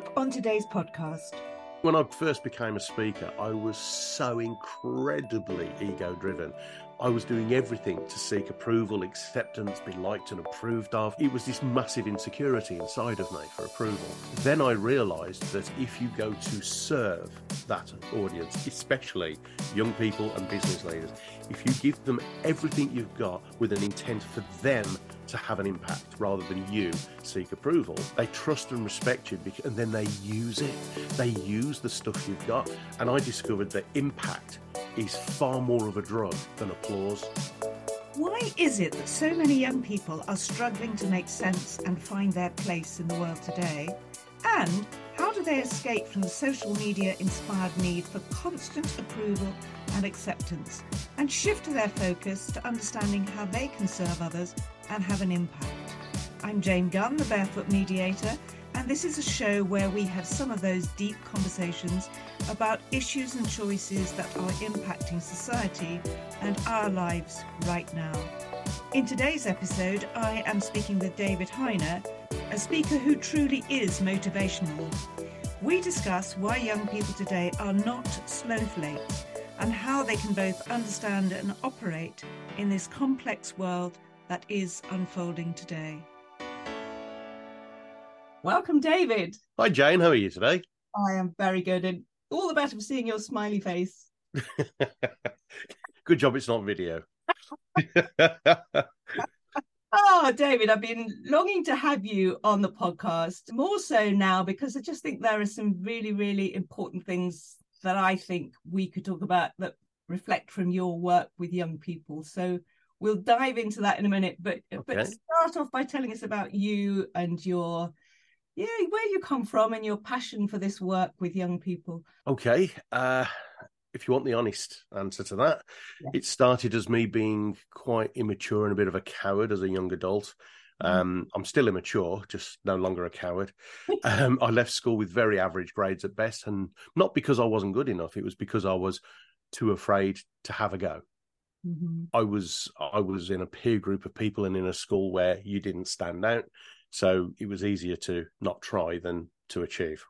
up on today's podcast. When I first became a speaker, I was so incredibly ego driven. I was doing everything to seek approval, acceptance, be liked and approved of. It was this massive insecurity inside of me for approval. Then I realized that if you go to serve that audience, especially young people and business leaders, if you give them everything you've got with an intent for them to have an impact rather than you seek approval. They trust and respect you and then they use it. They use the stuff you've got. And I discovered that impact is far more of a drug than applause. Why is it that so many young people are struggling to make sense and find their place in the world today? And how do they escape from the social media inspired need for constant approval and acceptance and shift their focus to understanding how they can serve others and have an impact? I'm Jane Gunn, the Barefoot Mediator, and this is a show where we have some of those deep conversations about issues and choices that are impacting society and our lives right now. In today's episode, I am speaking with David Hyner, a speaker who truly is motivational. We discuss why young people today are not snowflakes and how they can both understand and operate in this complex world that is unfolding today. Welcome, David. Hi, Jane. How are you today? I am very good, and all the better for seeing your smiley face. good job it's not video. Oh, David, I've been longing to have you on the podcast more so now because I just think there are some really, really important things that I think we could talk about that reflect from your work with young people. So we'll dive into that in a minute, but okay. but start off by telling us about you and your yeah, where you come from and your passion for this work with young people. Okay. Uh if you want the honest answer to that, yeah. it started as me being quite immature and a bit of a coward as a young adult. Mm-hmm. Um, I'm still immature, just no longer a coward. um, I left school with very average grades at best, and not because I wasn't good enough. It was because I was too afraid to have a go. Mm-hmm. I was I was in a peer group of people and in a school where you didn't stand out, so it was easier to not try than to achieve.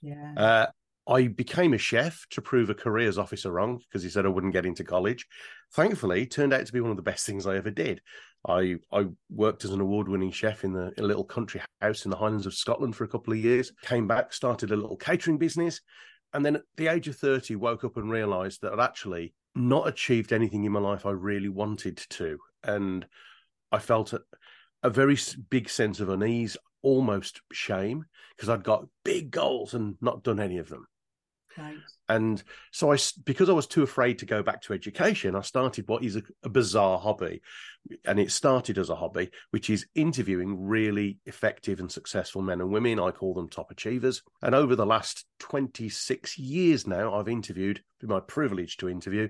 Yeah. Uh, I became a chef to prove a careers officer wrong because he said I wouldn't get into college. Thankfully, turned out to be one of the best things I ever did. I I worked as an award-winning chef in, the, in a little country house in the Highlands of Scotland for a couple of years. Came back, started a little catering business, and then at the age of thirty, woke up and realised that I'd actually not achieved anything in my life I really wanted to, and I felt a, very big sense of unease, almost shame, because I'd got big goals and not done any of them. Right. And so I, because I was too afraid to go back to education, I started what is a, a, bizarre hobby. And it started as a hobby, which is interviewing really effective and successful men and women. I call them top achievers. And over the last 26 years now, I've interviewed, been my privilege to interview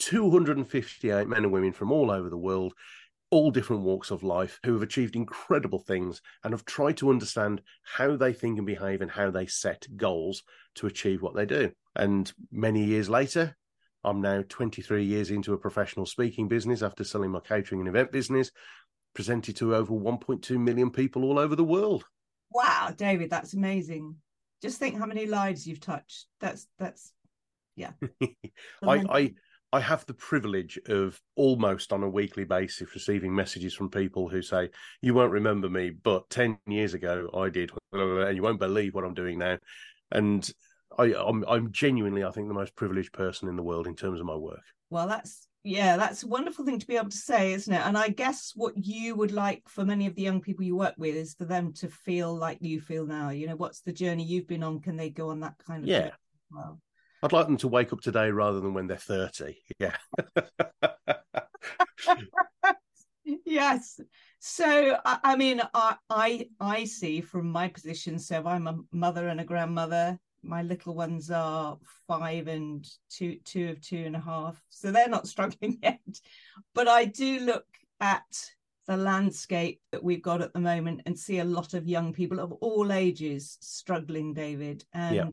258 men and women from all over the world all different walks of life who have achieved incredible things and have tried to understand how they think and behave and how they set goals to achieve what they do. And many years later, I'm now 23 years into a professional speaking business after selling my catering and event business, presented to over 1.2 million people all over the world. Wow, David, that's amazing. Just think how many lives you've touched. That's that's yeah. I, I I have the privilege of almost on a weekly basis receiving messages from people who say, "You won't remember me, but ten years ago I did," and you won't believe what I'm doing now. And I, I'm, I'm genuinely, I think, the most privileged person in the world in terms of my work. Well, that's yeah, that's a wonderful thing to be able to say, isn't it? And I guess what you would like for many of the young people you work with is for them to feel like you feel now. You know, what's the journey you've been on? Can they go on that kind of yeah? Well, I'd like them to wake up today rather than when they're 30. Yeah. yes. So I, mean, I, I I see from my position. So I'm a mother and a grandmother. My little ones are five and two, two of two and a half. So they're not struggling yet. But I do look at the landscape that we've got at the moment and see a lot of young people of all ages struggling, David. And yeah.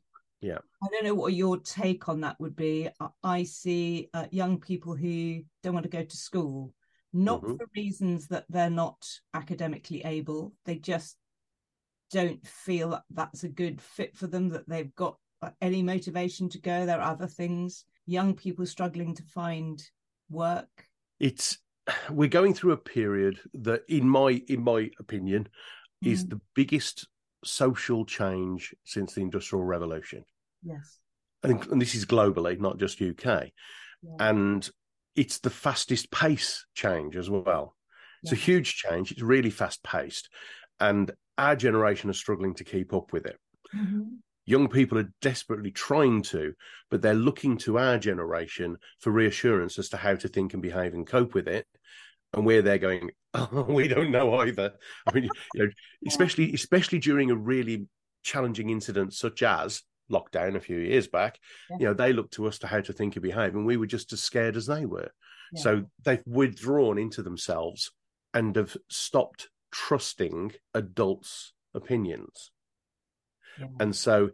Yeah. I don't know what your take on that would be. I see uh, young people who don't want to go to school, not mm-hmm. for reasons that they're not academically able. They just don't feel that that's a good fit for them, that they've got any motivation to go. There are other things. Young people struggling to find work. It's we're going through a period that, in my in my opinion, mm. is the biggest social change since the Industrial Revolution. Yes, and, and this is globally, not just UK, yeah. and it's the fastest pace change as well. It's yeah. a huge change. It's really fast paced, and our generation are struggling to keep up with it. Mm-hmm. Young people are desperately trying to, but they're looking to our generation for reassurance as to how to think and behave and cope with it. And where they're going, oh, we don't know either. I mean, you know, especially especially during a really challenging incident such as lockdown a few years back, yeah. you know, they looked to us to how to think and behave, and we were just as scared as they were. Yeah. So they've withdrawn into themselves and have stopped trusting adults' opinions. Yeah. And so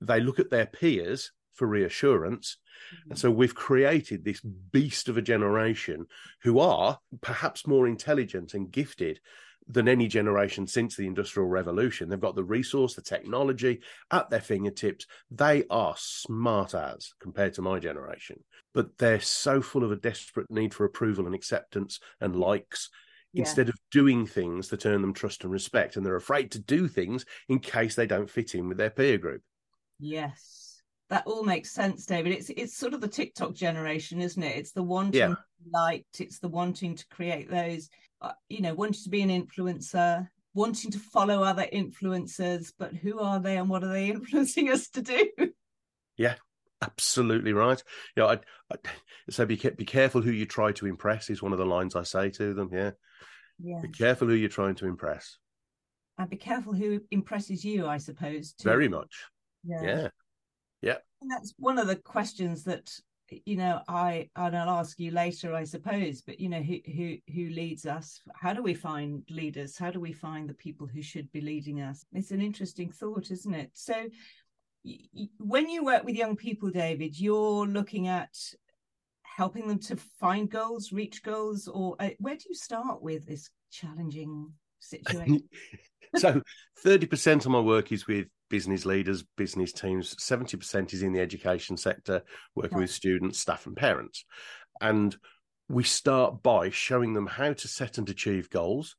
they look at their peers for reassurance. Mm-hmm. And so we've created this beast of a generation who are perhaps more intelligent and gifted than any generation since the Industrial Revolution. They've got the resource, the technology at their fingertips. They are smart as compared to my generation, but they're so full of a desperate need for approval and acceptance and likes yeah. instead of doing things that earn them trust and respect. And they're afraid to do things in case they don't fit in with their peer group. Yes. That all makes sense, David. It's it's sort of the TikTok generation, isn't it? It's the wanting yeah. to liked. It's the wanting to create those, uh, you know, wanting to be an influencer, wanting to follow other influencers. But who are they, and what are they influencing us to do? Yeah, absolutely right. You know, I, I so be be careful who you try to impress is one of the lines I say to them. Yeah, yeah. Be careful who you're trying to impress. And be careful who impresses you, I suppose. Too. Very much. Yeah. Yeah. Yeah. And that's one of the questions that you know i and i'll ask you later i suppose but you know who who who leads us how do we find leaders how do we find the people who should be leading us it's an interesting thought isn't it so when you work with young people david you're looking at helping them to find goals, reach goals, or uh, where do you start with this challenging situation? so, 30% of my work is with business leaders, business teams. 70% is in the education sector, working with students, staff, and parents. And we start by showing them how to set and achieve goals.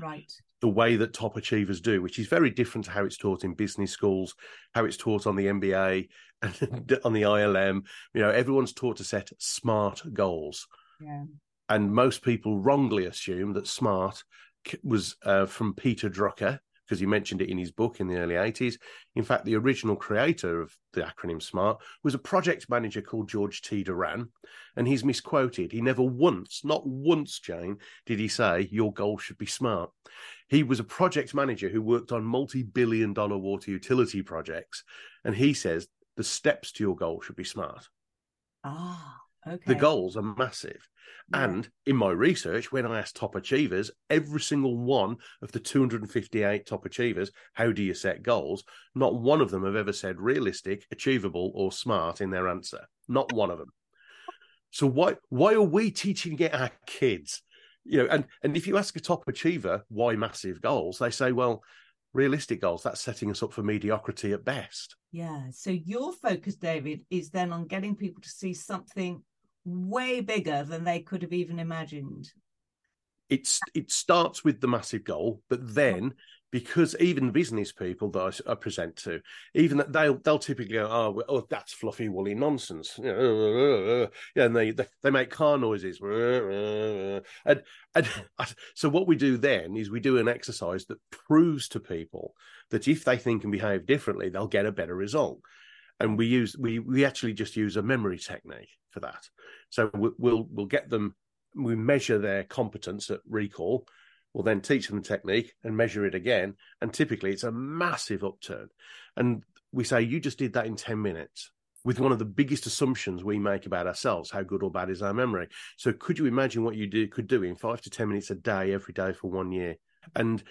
Right the way that top achievers do, which is very different to how it's taught in business schools, how it's taught on the MBA and on the ILM. You know, everyone's taught to set smart goals. Yeah. And most people wrongly assume that smart was uh, from Peter Drucker, because he mentioned it in his book in the early 80s. In fact, the original creator of the acronym SMART was a project manager called George T. Doran, and he's misquoted. He never once, not once, Jane, did he say, Your goal should be smart. He was a project manager who worked on multi billion dollar water utility projects, and he says the steps to your goal should be smart. Ah. Okay. The goals are massive. Yeah. And in my research, when I asked top achievers, every single one of the 258 top achievers, how do you set goals? Not one of them have ever said realistic, achievable, or smart in their answer. Not one of them. So why why are we teaching it our kids? You know, and and if you ask a top achiever why massive goals, they say, well, realistic goals, that's setting us up for mediocrity at best. Yeah. So your focus, David, is then on getting people to see something way bigger than they could have even imagined. It's it starts with the massive goal, but then because even business people that I, I present to, even that they'll they'll typically go, oh, oh that's fluffy woolly nonsense, yeah, and they, they they make car noises, and and so what we do then is we do an exercise that proves to people that if they think and behave differently, they'll get a better result. And we use we we actually just use a memory technique for that. So we'll we'll get them. We measure their competence at recall. We'll then teach them the technique and measure it again. And typically, it's a massive upturn. And we say, "You just did that in ten minutes." With one of the biggest assumptions we make about ourselves, how good or bad is our memory? So, could you imagine what you do, could do in five to ten minutes a day, every day for one year? And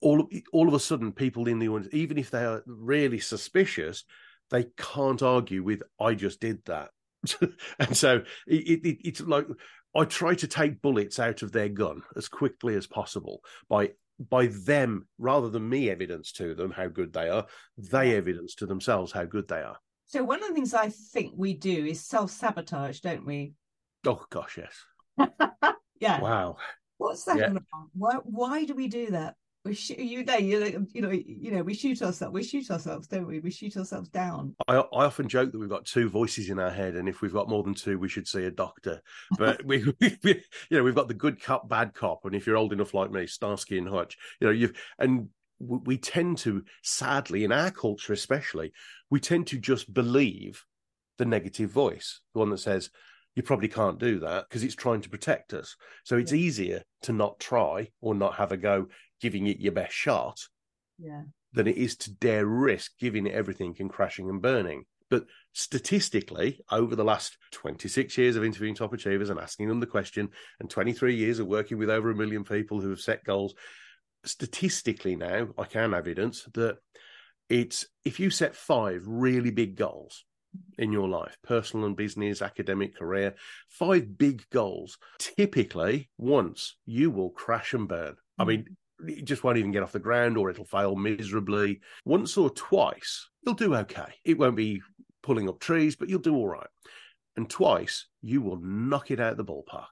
all all of a sudden, people in the audience, even if they are really suspicious, they can't argue with "I just did that." and so it, it, it's like I try to take bullets out of their gun as quickly as possible by by them, rather than me evidence to them how good they are, they evidence to themselves how good they are. So one of the things I think we do is self sabotage, don't we? Oh gosh, yes. yeah. Wow. What's that yeah. about? Why why do we do that? We shoot you know you know you know you know we shoot ourselves we shoot ourselves don't we we shoot ourselves down. I, I often joke that we've got two voices in our head, and if we've got more than two, we should see a doctor. But we, we, we, you know we've got the good cop bad cop, and if you're old enough like me, Starsky and Hutch, you know you've and we tend to sadly in our culture especially we tend to just believe the negative voice the one that says you probably can't do that because it's trying to protect us. So it's yeah. easier to not try or not have a go giving it your best shot yeah. than it is to dare risk giving it everything and crashing and burning. But statistically, over the last 26 years of interviewing top achievers and asking them the question, and 23 years of working with over a million people who have set goals, statistically now, I can evidence that it's if you set five really big goals, in your life personal and business, academic, career, five big goals. Typically, once you will crash and burn. I mean, mm. it just won't even get off the ground or it'll fail miserably. Once or twice, you'll do okay. It won't be pulling up trees, but you'll do all right. And twice, you will knock it out of the ballpark.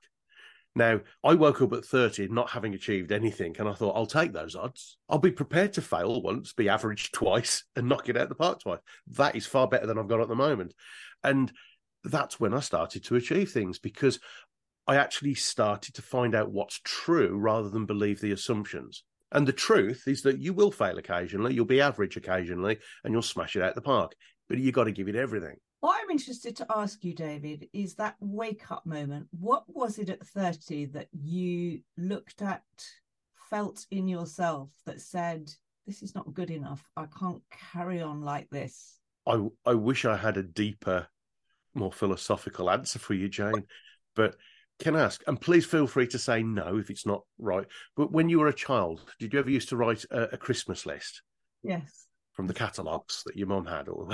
Now, I woke up at 30 not having achieved anything, and I thought, I'll take those odds. I'll be prepared to fail once, be average twice, and knock it out the park twice. That is far better than I've got at the moment. And that's when I started to achieve things because I actually started to find out what's true rather than believe the assumptions. And the truth is that you will fail occasionally, you'll be average occasionally, and you'll smash it out the park. But you've got to give it everything. What I'm interested to ask you, David, is that wake up moment. What was it at 30 that you looked at, felt in yourself that said, This is not good enough. I can't carry on like this? I, I wish I had a deeper, more philosophical answer for you, Jane. But can I ask, and please feel free to say no if it's not right. But when you were a child, did you ever used to write a, a Christmas list? Yes from the catalogues that your mum had. Or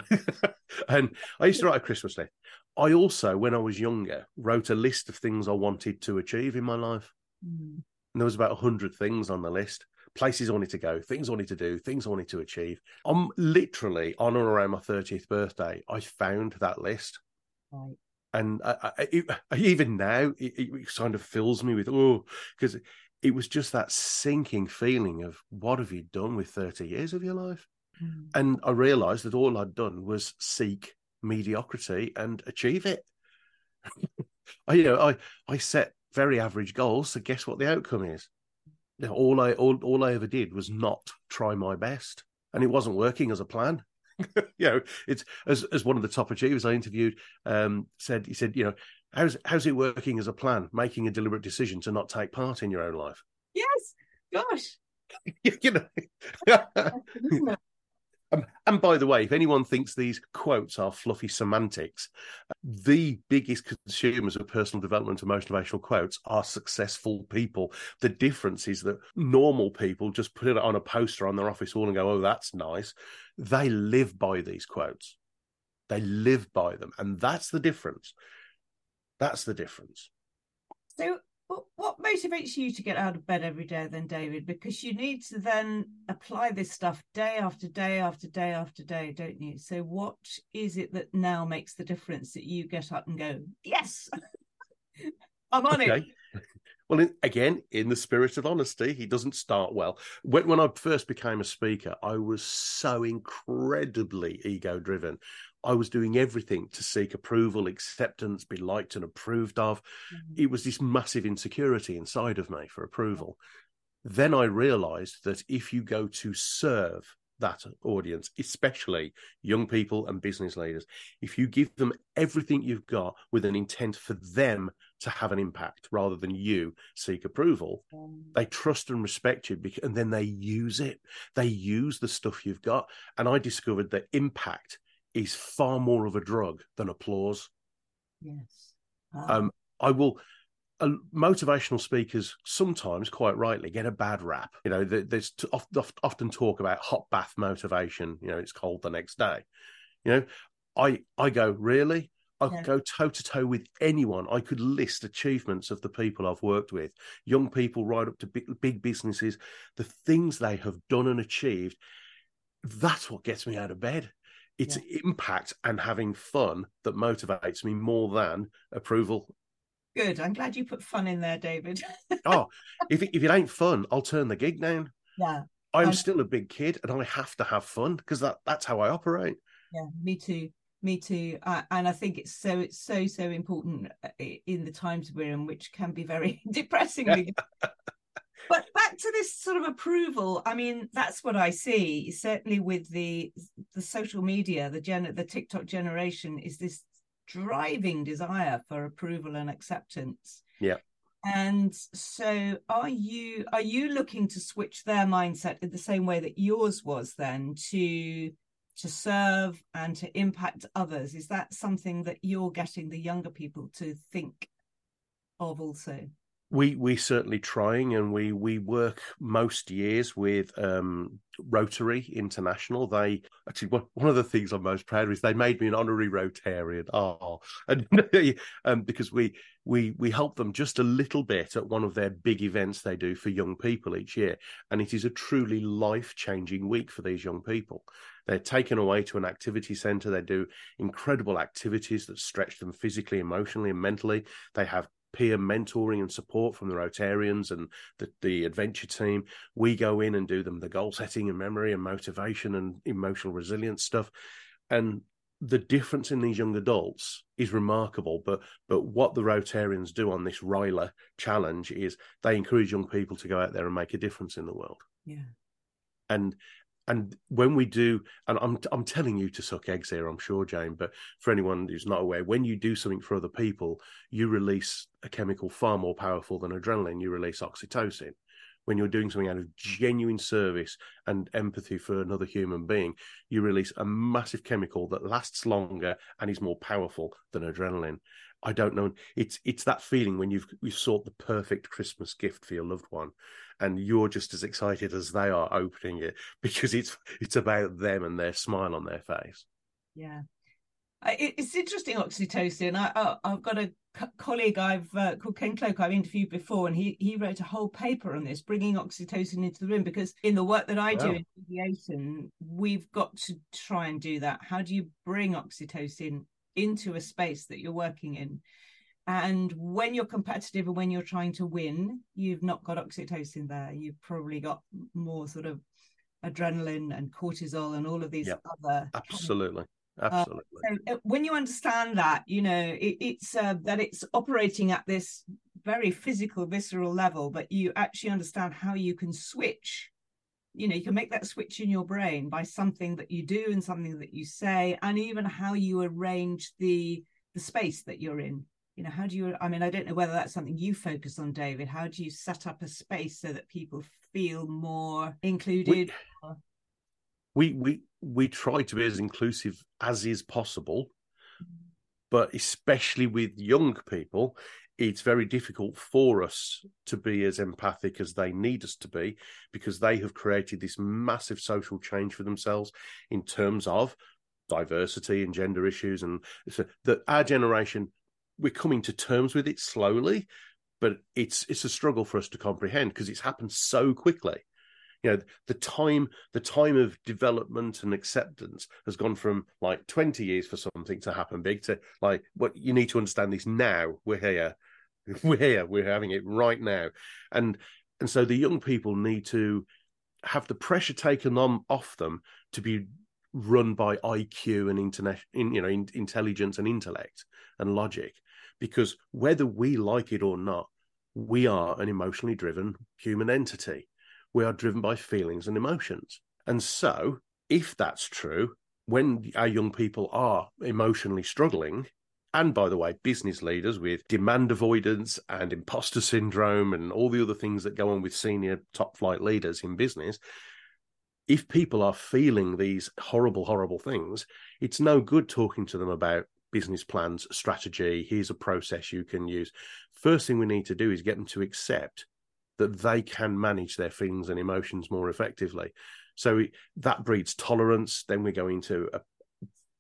and I used to write a Christmas list. I also, when I was younger, wrote a list of things I wanted to achieve in my life. Mm. And there was about 100 things on the list places I wanted to go, things I wanted to do, things I wanted to achieve. I'm literally on or around my 30th birthday, I found that list. Right. And I, I, it, even now, it, it, kind of fills me with, oh, because it was just that sinking feeling of what have you done with 30 years of your life? Mm. And I realized that all I'd done was seek mediocrity and achieve it. I, you know, I, I set very average goals. So guess what the outcome is? You know, all I all, all I ever did was not try my best, and it wasn't working as a plan. you know, it's as as one of the top achievers I interviewed um, said. He said, you know, how's how's it working as a plan? Making a deliberate decision to not take part in your own life. Yes, gosh, you know. Um, and by the way, if anyone thinks these quotes are fluffy semantics, the biggest consumers of personal development and motivational quotes are successful people. The difference is that normal people just put it on a poster on their office wall and go, oh, that's nice. They live by these quotes, they live by them. And that's the difference. That's the difference. So, what motivates you to get out of bed every day then david? Because you need to then apply this stuff day after day after day after day don't you? So what is it that now makes the difference that you get up and go yes i'm on okay. it well in, again in the spirit of honesty he doesn't start well. When, when i first became a speaker i was so incredibly ego driven I was doing everything to seek approval, acceptance, be liked and approved of. Mm-hmm. It was this massive insecurity inside of me for approval. Then I realized that if you go to serve that audience, especially young people and business leaders, if you give them everything you've got with an intent for them to have an impact rather than you seek approval, mm. they trust and respect you because, and then they use it. They use the stuff you've got. And I discovered that impact is far more of a drug than applause. Yes. Um, I will. Uh, motivational speakers sometimes, quite rightly, get a bad rap. You know, there's t- often talk about hot bath motivation. You know, it's cold the next day. You know, I I go really. I could yeah. go toe to toe with anyone. I could list achievements of the people I've worked with, young people right up to big, big businesses, the things they have done and achieved. That's what gets me out of bed. It's yeah. impact and having fun that motivates me more than approval. Good. I'm glad you put fun in there, David. oh, if it, if it ain't fun, I'll turn the gig down. Yeah. I'm still a big kid and I have to have fun because that, that's how I operate. Yeah, me too. Me too. Uh, and I think it's so it's so so important uh, in the times we're in, which can be very depressingly. but back to this sort of approval. I mean, that's what I see. Certainly with the the social media, the gen the TikTok generation is this driving desire for approval and acceptance. Yeah. And so are you are you looking to switch their mindset in the same way that yours was then to to serve and to impact others? Is that something that you're getting the younger people to think of also? We we certainly trying and we we work most years with um, Rotary International. They actually one, of the things I'm most proud of is they made me an honorary Rotarian. Oh, and um, because we we we help them just a little bit at one of their big events they do for young people each year, and it is a truly life changing week for these young people. They're taken away to an activity center. They do incredible activities that stretch them physically, emotionally, and mentally. They have peer mentoring and support from the Rotarians and the, the adventure team. We go in and do them the goal setting and memory and motivation and emotional resilience stuff. And the difference in these young adults is remarkable. But but what the Rotarians do on this Ryla challenge is they encourage young people to go out there and make a difference in the world. Yeah. And and when we do, and I'm I'm telling you to suck eggs here, I'm sure, Jane. But for anyone who's not aware, when you do something for other people, you release a chemical far more powerful than adrenaline. You release oxytocin. When you're doing something out of genuine service and empathy for another human being, you release a massive chemical that lasts longer and is more powerful than adrenaline. I don't know. It's it's that feeling when you've you've sought the perfect Christmas gift for your loved one, and you're just as excited as they are opening it because it's it's about them and their smile on their face. Yeah, it's interesting oxytocin. I, I have got a colleague I've uh, called Ken Cloke I've interviewed before, and he he wrote a whole paper on this, bringing oxytocin into the room. Because in the work that I wow. do in mediation, we've got to try and do that. How do you bring oxytocin into a space that you're working in? And when you're competitive and when you're trying to win, you've not got oxytocin there. You've probably got more sort of adrenaline and cortisol and all of these other. Absolutely. Absolutely. Uh, so uh, when you understand that, you know, it, it's uh, that it's operating at this very physical, visceral level, but you actually understand how you can switch. You know, you can make that switch in your brain by something that you do and something that you say, and even how you arrange the the space that you're in. You know how do you i mean i don't know whether that's something you focus on david. How do you set up a space so that people feel more included? we we we, we try to be as inclusive as is possible mm. but especially with young people it's very difficult for us to be as empathic as they need us to be because they have created this massive social change for themselves in terms of diversity and gender issues and so that our generation we're coming to terms with it slowly, but it's it's a struggle for us to comprehend because it's happened so quickly. You know, the time the time of development and acceptance has gone from like 20 years for something to happen big to like what you need to understand this now. We're here. We're here. We're having it right now. And and so the young people need to have the pressure taken on off them to be run by IQ and internet, in, you know, in, intelligence and intellect and logic, because whether we like it or not, we are an emotionally driven human entity. We are driven by feelings and emotions. And so, if that's true, when our young people are emotionally struggling, and by the way, business leaders with demand avoidance and imposter syndrome and all the other things that go on with senior top flight leaders in business, if people are feeling these horrible, horrible things, it's no good talking to them about business plans, strategy. Here's a process you can use. First thing we need to do is get them to accept that they can manage their feelings and emotions more effectively. So that breeds tolerance. Then we go into a,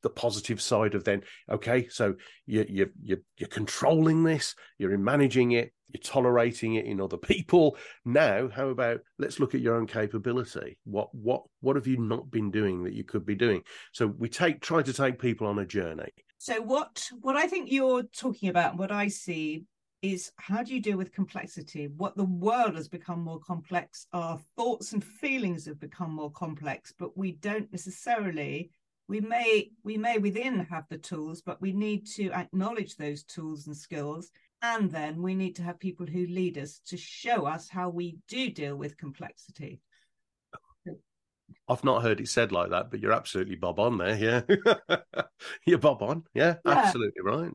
the positive side of then okay so you you you you're controlling this you're managing it you're tolerating it in other people. Now how about let's look at your own capability. What what what have you not been doing that you could be doing? So we take try to take people on a journey. So what what i think you're talking about what i see is how do you deal with complexity? What the world has become more complex our thoughts and feelings have become more complex but we don't necessarily we may we may within have the tools but we need to acknowledge those tools and skills and then we need to have people who lead us to show us how we do deal with complexity I've not heard it said like that, but you're absolutely bob on there. Yeah, you're bob on. Yeah, yeah. absolutely right.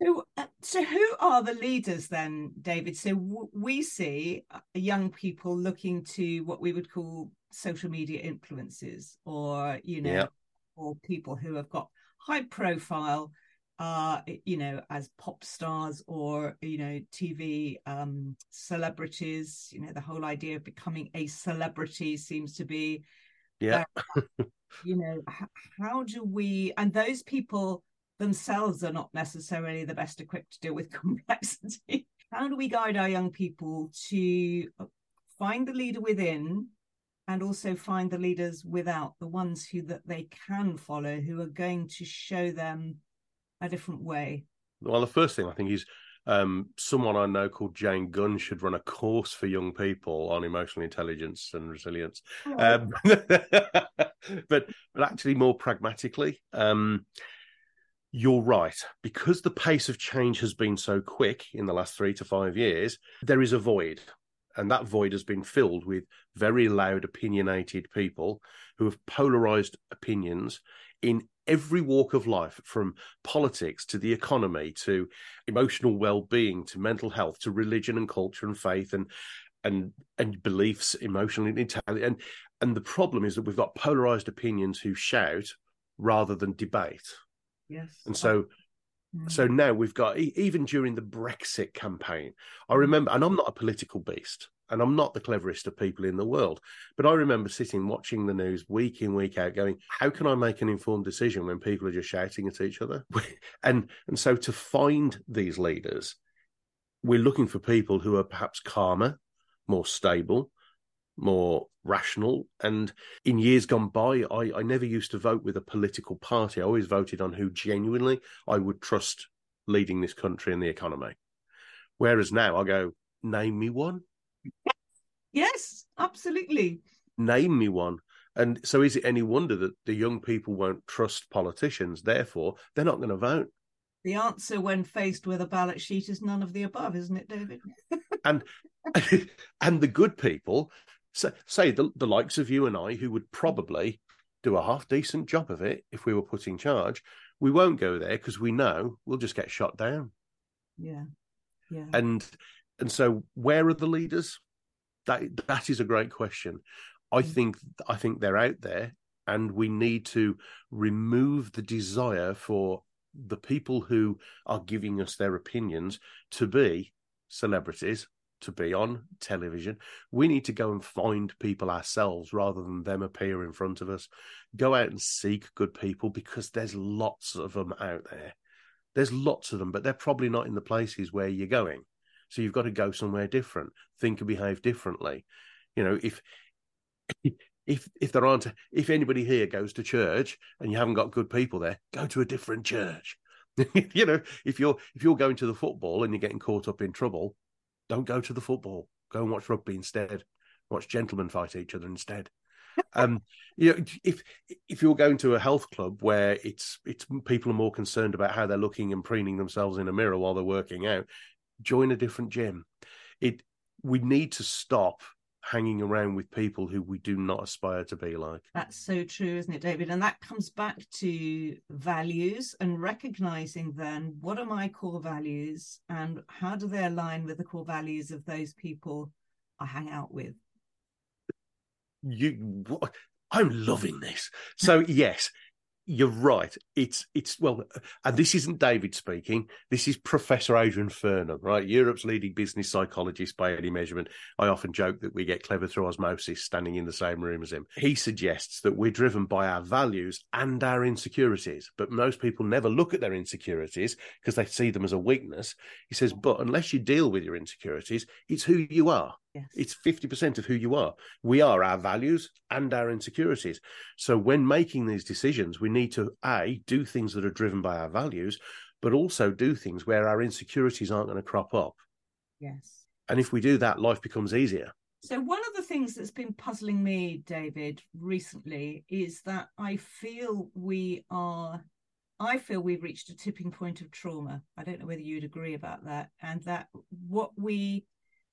So, uh, so who are the leaders then, David? So w- we see uh, young people looking to what we would call social media influences, or you know, yeah or people who have got high profile uh you know as pop stars or you know tv um celebrities you know the whole idea of becoming a celebrity seems to be yeah. uh, you know how do we and those people themselves are not necessarily the best equipped to deal with complexity. How do we guide our young people to find the leader within and also find the leaders without the ones who that they can follow who are going to show them a different way well the first thing i think is um, someone I know called Jane Gunn should run a course for young people on emotional intelligence and resilience. Oh. Um, but but actually, more pragmatically, um, you're right. Because the pace of change has been so quick in the last three to five years, there is a void and that void has been filled with very loud, opinionated people who have polarized opinions in every walk of life, from politics to the economy to emotional well-being to mental health to religion and culture and faith and and and beliefs, emotional intelligence. And and the problem is that we've got polarized opinions who shout rather than debate. Yes. And so so mm. now we've got even during the Brexit campaign, I mm. remember, and I'm not a political beast, and I'm not the cleverest of people in the world, but I remember sitting watching the news week in week out, going, "How can I make an informed decision when people are just shouting at each other?" and and so to find these leaders, we're looking for people who are perhaps calmer, more stable, more rational. And in years gone by, I, I never used to vote with a political party. I always voted on who genuinely I would trust leading this country and the economy. Whereas now I go, name me one. Yes, absolutely. Name me one. And so is it any wonder that the young people won't trust politicians? Therefore, they're not going to vote. The answer when faced with a ballot sheet is none of the above, isn't it, David? and and the good people say, say the, the likes of you and I, who would probably do a half decent job of it if we were put in charge, we won't go there because we know we'll just get shot down. Yeah. Yeah. And and so where are the leaders? That that is a great question. I mm. think I think they're out there and we need to remove the desire for the people who are giving us their opinions to be celebrities to be on television. We need to go and find people ourselves rather than them appear in front of us. Go out and seek good people because there's lots of them out there. There's lots of them, but they're probably not in the places where you're going. So you've got to go somewhere different, think and behave differently. You know, if if if there aren't if anybody here goes to church and you haven't got good people there, go to a different church. you know, if you're if you're going to the football and you're getting caught up in trouble, don't go to the football. Go and watch rugby instead. Watch gentlemen fight each other instead. um, you know, if if you're going to a health club where it's it's people are more concerned about how they're looking and preening themselves in a mirror while they're working out, join a different gym. It we need to stop hanging around with people who we do not aspire to be like. That's so true, isn't it, David? And that comes back to values and recognizing then what are my core values and how do they align with the core values of those people I hang out with? You, I'm loving this. So, yes, you're right. It's it's well, and this isn't David speaking. This is Professor Adrian Furnham, right? Europe's leading business psychologist by any measurement. I often joke that we get clever through osmosis, standing in the same room as him. He suggests that we're driven by our values and our insecurities, but most people never look at their insecurities because they see them as a weakness. He says, but unless you deal with your insecurities, it's who you are. Yes. It's 50% of who you are. We are our values and our insecurities. So when making these decisions, we need to A, do things that are driven by our values, but also do things where our insecurities aren't going to crop up. Yes. And if we do that, life becomes easier. So, one of the things that's been puzzling me, David, recently is that I feel we are, I feel we've reached a tipping point of trauma. I don't know whether you'd agree about that. And that what we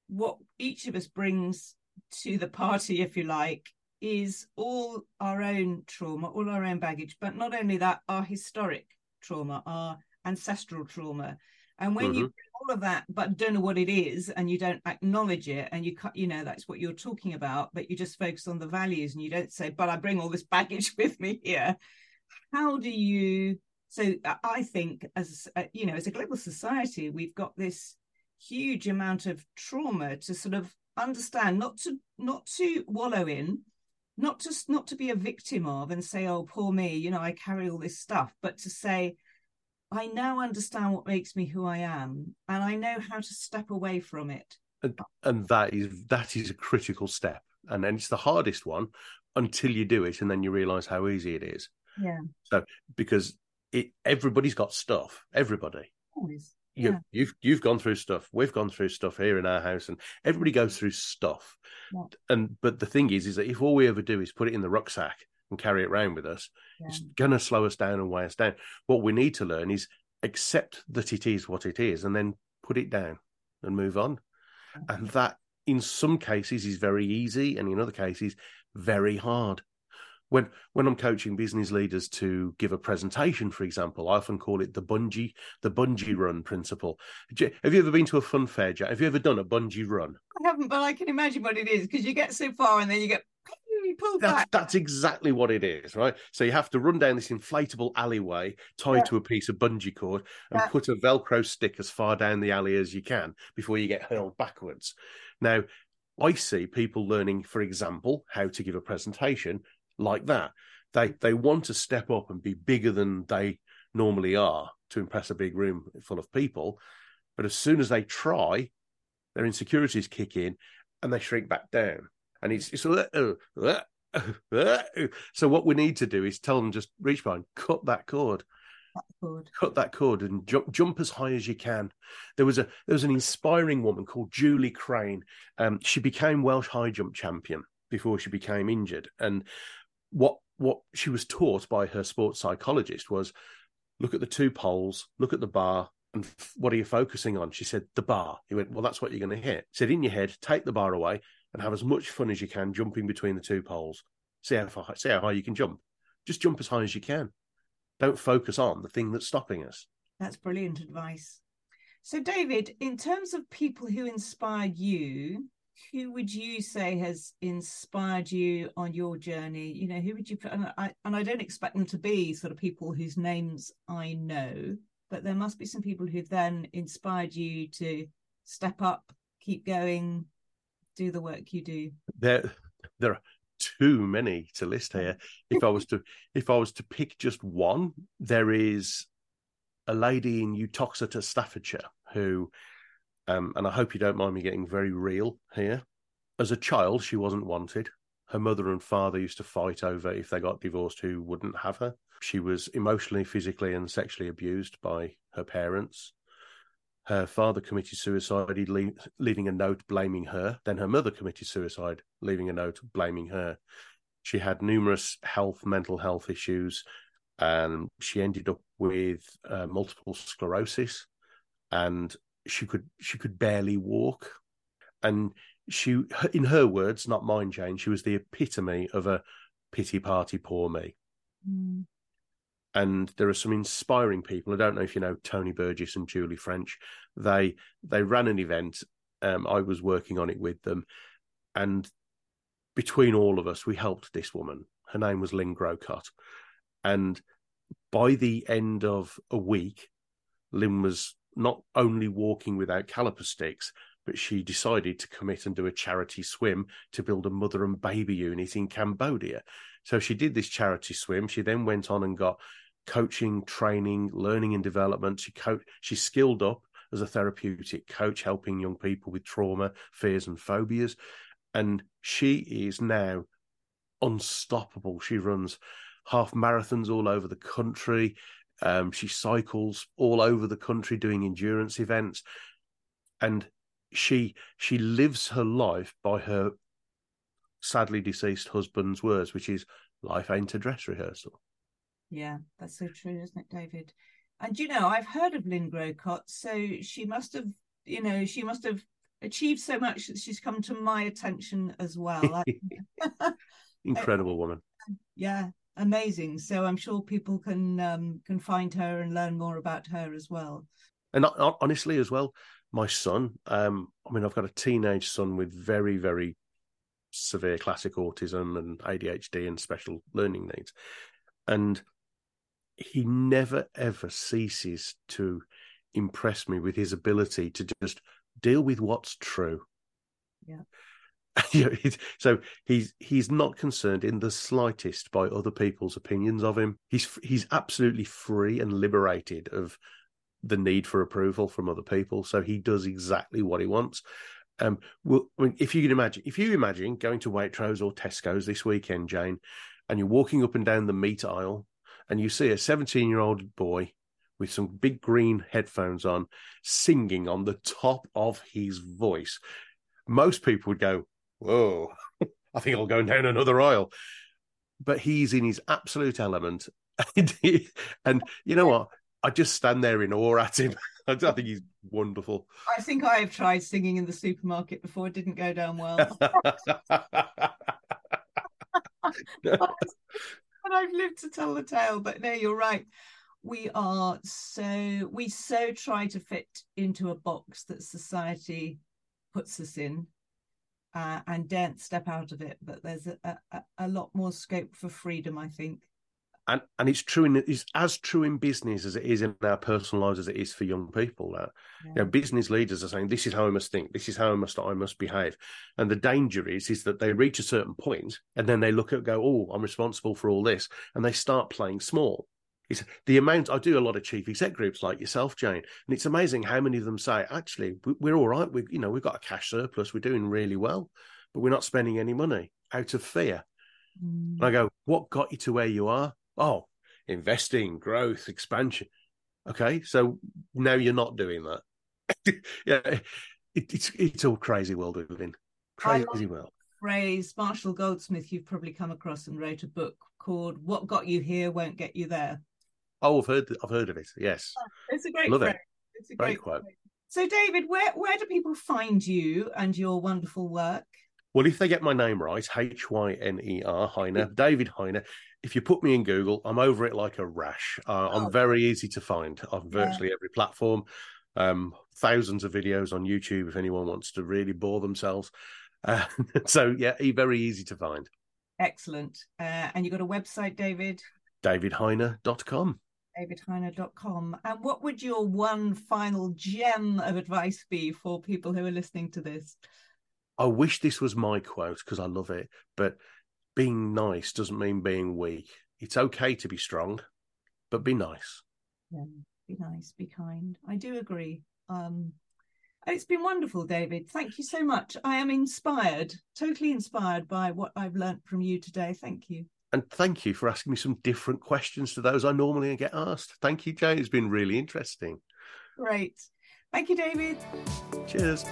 what each of us brings to the party, if you like, is all our own trauma, all our own baggage, but not only that, our historic trauma, our ancestral trauma. And when mm-hmm. you all of that, but don't know what it is, and you don't acknowledge it, and you cut, you know, that's what you're talking about, but you just focus on the values, and you don't say, "But I bring all this baggage with me here." How do you? So I think, as you know, as a global society, we've got this huge amount of trauma to sort of understand not to not to wallow in not just not to be a victim of and say oh poor me you know i carry all this stuff but to say i now understand what makes me who i am and i know how to step away from it. And, and that is that is a critical step and then it's the hardest one until you do it and then you realize how easy it is. Yeah. So because it everybody's got stuff everybody. Always you, yeah. you've you've gone through stuff. We've gone through stuff here in our house, and everybody goes through stuff. Yeah. And but the thing is, is that if all we ever do is put it in the rucksack and carry it around with us, yeah. it's going to slow us down and weigh us down. What we need to learn is accept that it is what it is, and then put it down and move on. And that, in some cases, is very easy, and in other cases, very hard when when I'm coaching business leaders to give a presentation, for example, I often call it the bungee the bungee run principle. Have you ever been to a fun fair, Jack? Have you ever done a bungee run? I haven't, but I can imagine what it is because you get so far and then you get pulled that's, back. That's exactly what it is, right? So you have to run down this inflatable alleyway tied yeah. to a piece of bungee cord and yeah. put a Velcro stick as far down the alley as you can before you get hurled backwards. Now, I see people learning, for example, how to give a presentation like that. They they want to step up and be bigger than they normally are to impress a big room full of people. But as soon as they try, their insecurities kick in and they shrink back down. And it's, it's uh, uh, uh, so what we need to do is tell them just reach behind, cut that cord. Cord. Cut that cord and jump jump as high as you can. There was a there was an inspiring woman called Julie Crane. Um, she became Welsh high jump champion before she became injured, and what what she was taught by her sports psychologist was look at the two poles, look at the bar, and what are you focusing on? She said, the bar. He went, well, that's what you're going to hit. Said, in your head, take the bar away and have as much fun as you can jumping between the two poles. See how far, see how high you can jump. Just jump as high as you can. Don't focus on the thing that's stopping us. That's brilliant advice. So, David, in terms of people who inspired you, who would you say has inspired you on your journey? You know, who would you put? And I, and I don't expect them to be sort of people whose names I know, but there must be some people who've then inspired you to step up, keep going, do the work you do. There, there are too many to list here. If I was to, if I was to pick just one, there is a lady in Uttoxeter, Staffordshire, who um, and I hope you don't mind me getting very real here. As a child, she wasn't wanted. Her mother and father used to fight over if they got divorced who wouldn't have her. She was emotionally, physically, and sexually abused by her parents. Her father committed suicide, leaving a note blaming her. Then her mother committed suicide, leaving a note blaming her. She had numerous health, mental health issues, and she ended up with uh, multiple sclerosis and she could she could barely walk, and she, in her words, not mine, Jane, she was the epitome of a pity party, poor me. Mm. And there are some inspiring people. I don't know if you know Tony Burgess and Julie French. They they ran an event. Um, I was working on it with them, and between all of us, we helped this woman. Her name was Lynn Grocott, and By the end of a week, Lynn was not only walking without caliper sticks, but she decided to commit and do a charity swim to build a mother and baby unit in Cambodia. So she did this charity swim. She then went on and got coaching, training, learning and development. She co- she skilled up as a therapeutic coach, helping young people with trauma, fears, and phobias. And she is now unstoppable. She runs half marathons all over the country. Um, she cycles all over the country doing endurance events, and she she lives her life by her sadly deceased husband's words, which is "Life ain't a dress rehearsal." Yeah, that's so true, isn't it, David? And you know, I've heard of Lynn Grocott, so she must have, you know, she must have achieved so much that she's come to my attention as well. Incredible woman. Yeah, amazing. So I'm sure people can um, can find her and learn more about her as well. And honestly, as well, my son. Um, I mean, I've got a teenage son with very, very severe classic autism and ADHD and special learning needs, and he never ever ceases to impress me with his ability to just deal with what's true. Yeah. so he's he's not concerned in the slightest by other people's opinions of him. He's he's absolutely free and liberated of the need for approval from other people. So he does exactly what he wants. Um, well, I mean, if you can imagine, if you imagine going to Waitrose or Tesco's this weekend, Jane, and you're walking up and down the meat aisle, and you see a 17 year old boy with some big green headphones on, singing on the top of his voice, most people would go, whoa, I think I'll go down another aisle. But he's in his absolute element. and you know what? I just stand there in awe at him. I think he's wonderful. I think I have tried singing in the supermarket before. It didn't go down well. and I've lived to tell the tale. But no, you're right. We are so we so try to fit into a box that society puts us in uh, and daren't step out of it. But there's a, a, a lot more scope for freedom, I think. And and it's true in it's as true in business as it is in our personal lives as it is for young people. That yeah. you know, business leaders are saying, "This is how I must think. This is how I must I must behave." And the danger is is that they reach a certain point and then they look at go, "Oh, I'm responsible for all this," and they start playing small. It's the amount I do a lot of chief exec groups like yourself, Jane, and it's amazing how many of them say, "Actually, we're all right. We, you know, we've got a cash surplus. We're doing really well, but we're not spending any money out of fear." Mm. I go, "What got you to where you are?" Oh, investing, growth, expansion. Okay, so now you're not doing that. yeah, it, it's it's all crazy world we live in. Crazy world. Phrase Marshall Goldsmith, you've probably come across and wrote a book called "What Got You Here Won't Get You There." Oh, I've heard I've heard of it. Yes, oh, it's a great Love phrase. It. It's a great, great quote. So, David, where where do people find you and your wonderful work? Well, if they get my name right, H Y N E R, Hyner, David Hyner, if you put me in Google, I'm over it like a rash. Uh, I'm oh. very easy to find on virtually yeah. every platform. Um, thousands of videos on YouTube if anyone wants to really bore themselves. Uh, so, yeah, very easy to find. Excellent. Uh, and you got a website, David? DavidHyner.com. DavidHyner.com. And what would your one final gem of advice be for people who are listening to this? I wish this was my quote because I love it, but being nice doesn't mean being weak. It's okay to be strong, but be nice. Yeah, be nice, be kind. I do agree. Um, it's been wonderful, David. Thank you so much. I am inspired, totally inspired by what I've learnt from you today. Thank you. And thank you for asking me some different questions to those I normally get asked. Thank you, Jay. It's been really interesting. Great. Thank you, David. Cheers.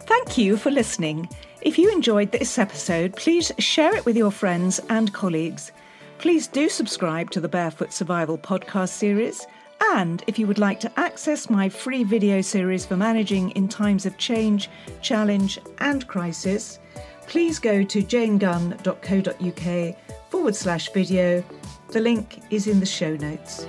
Thank you for listening. If you enjoyed this episode, please share it with your friends and colleagues. Please do subscribe to the Barefoot Survival podcast series. And if you would like to access my free video series for managing in times of change, challenge, and crisis, please go to janegunn.co.uk forward slash video. The link is in the show notes.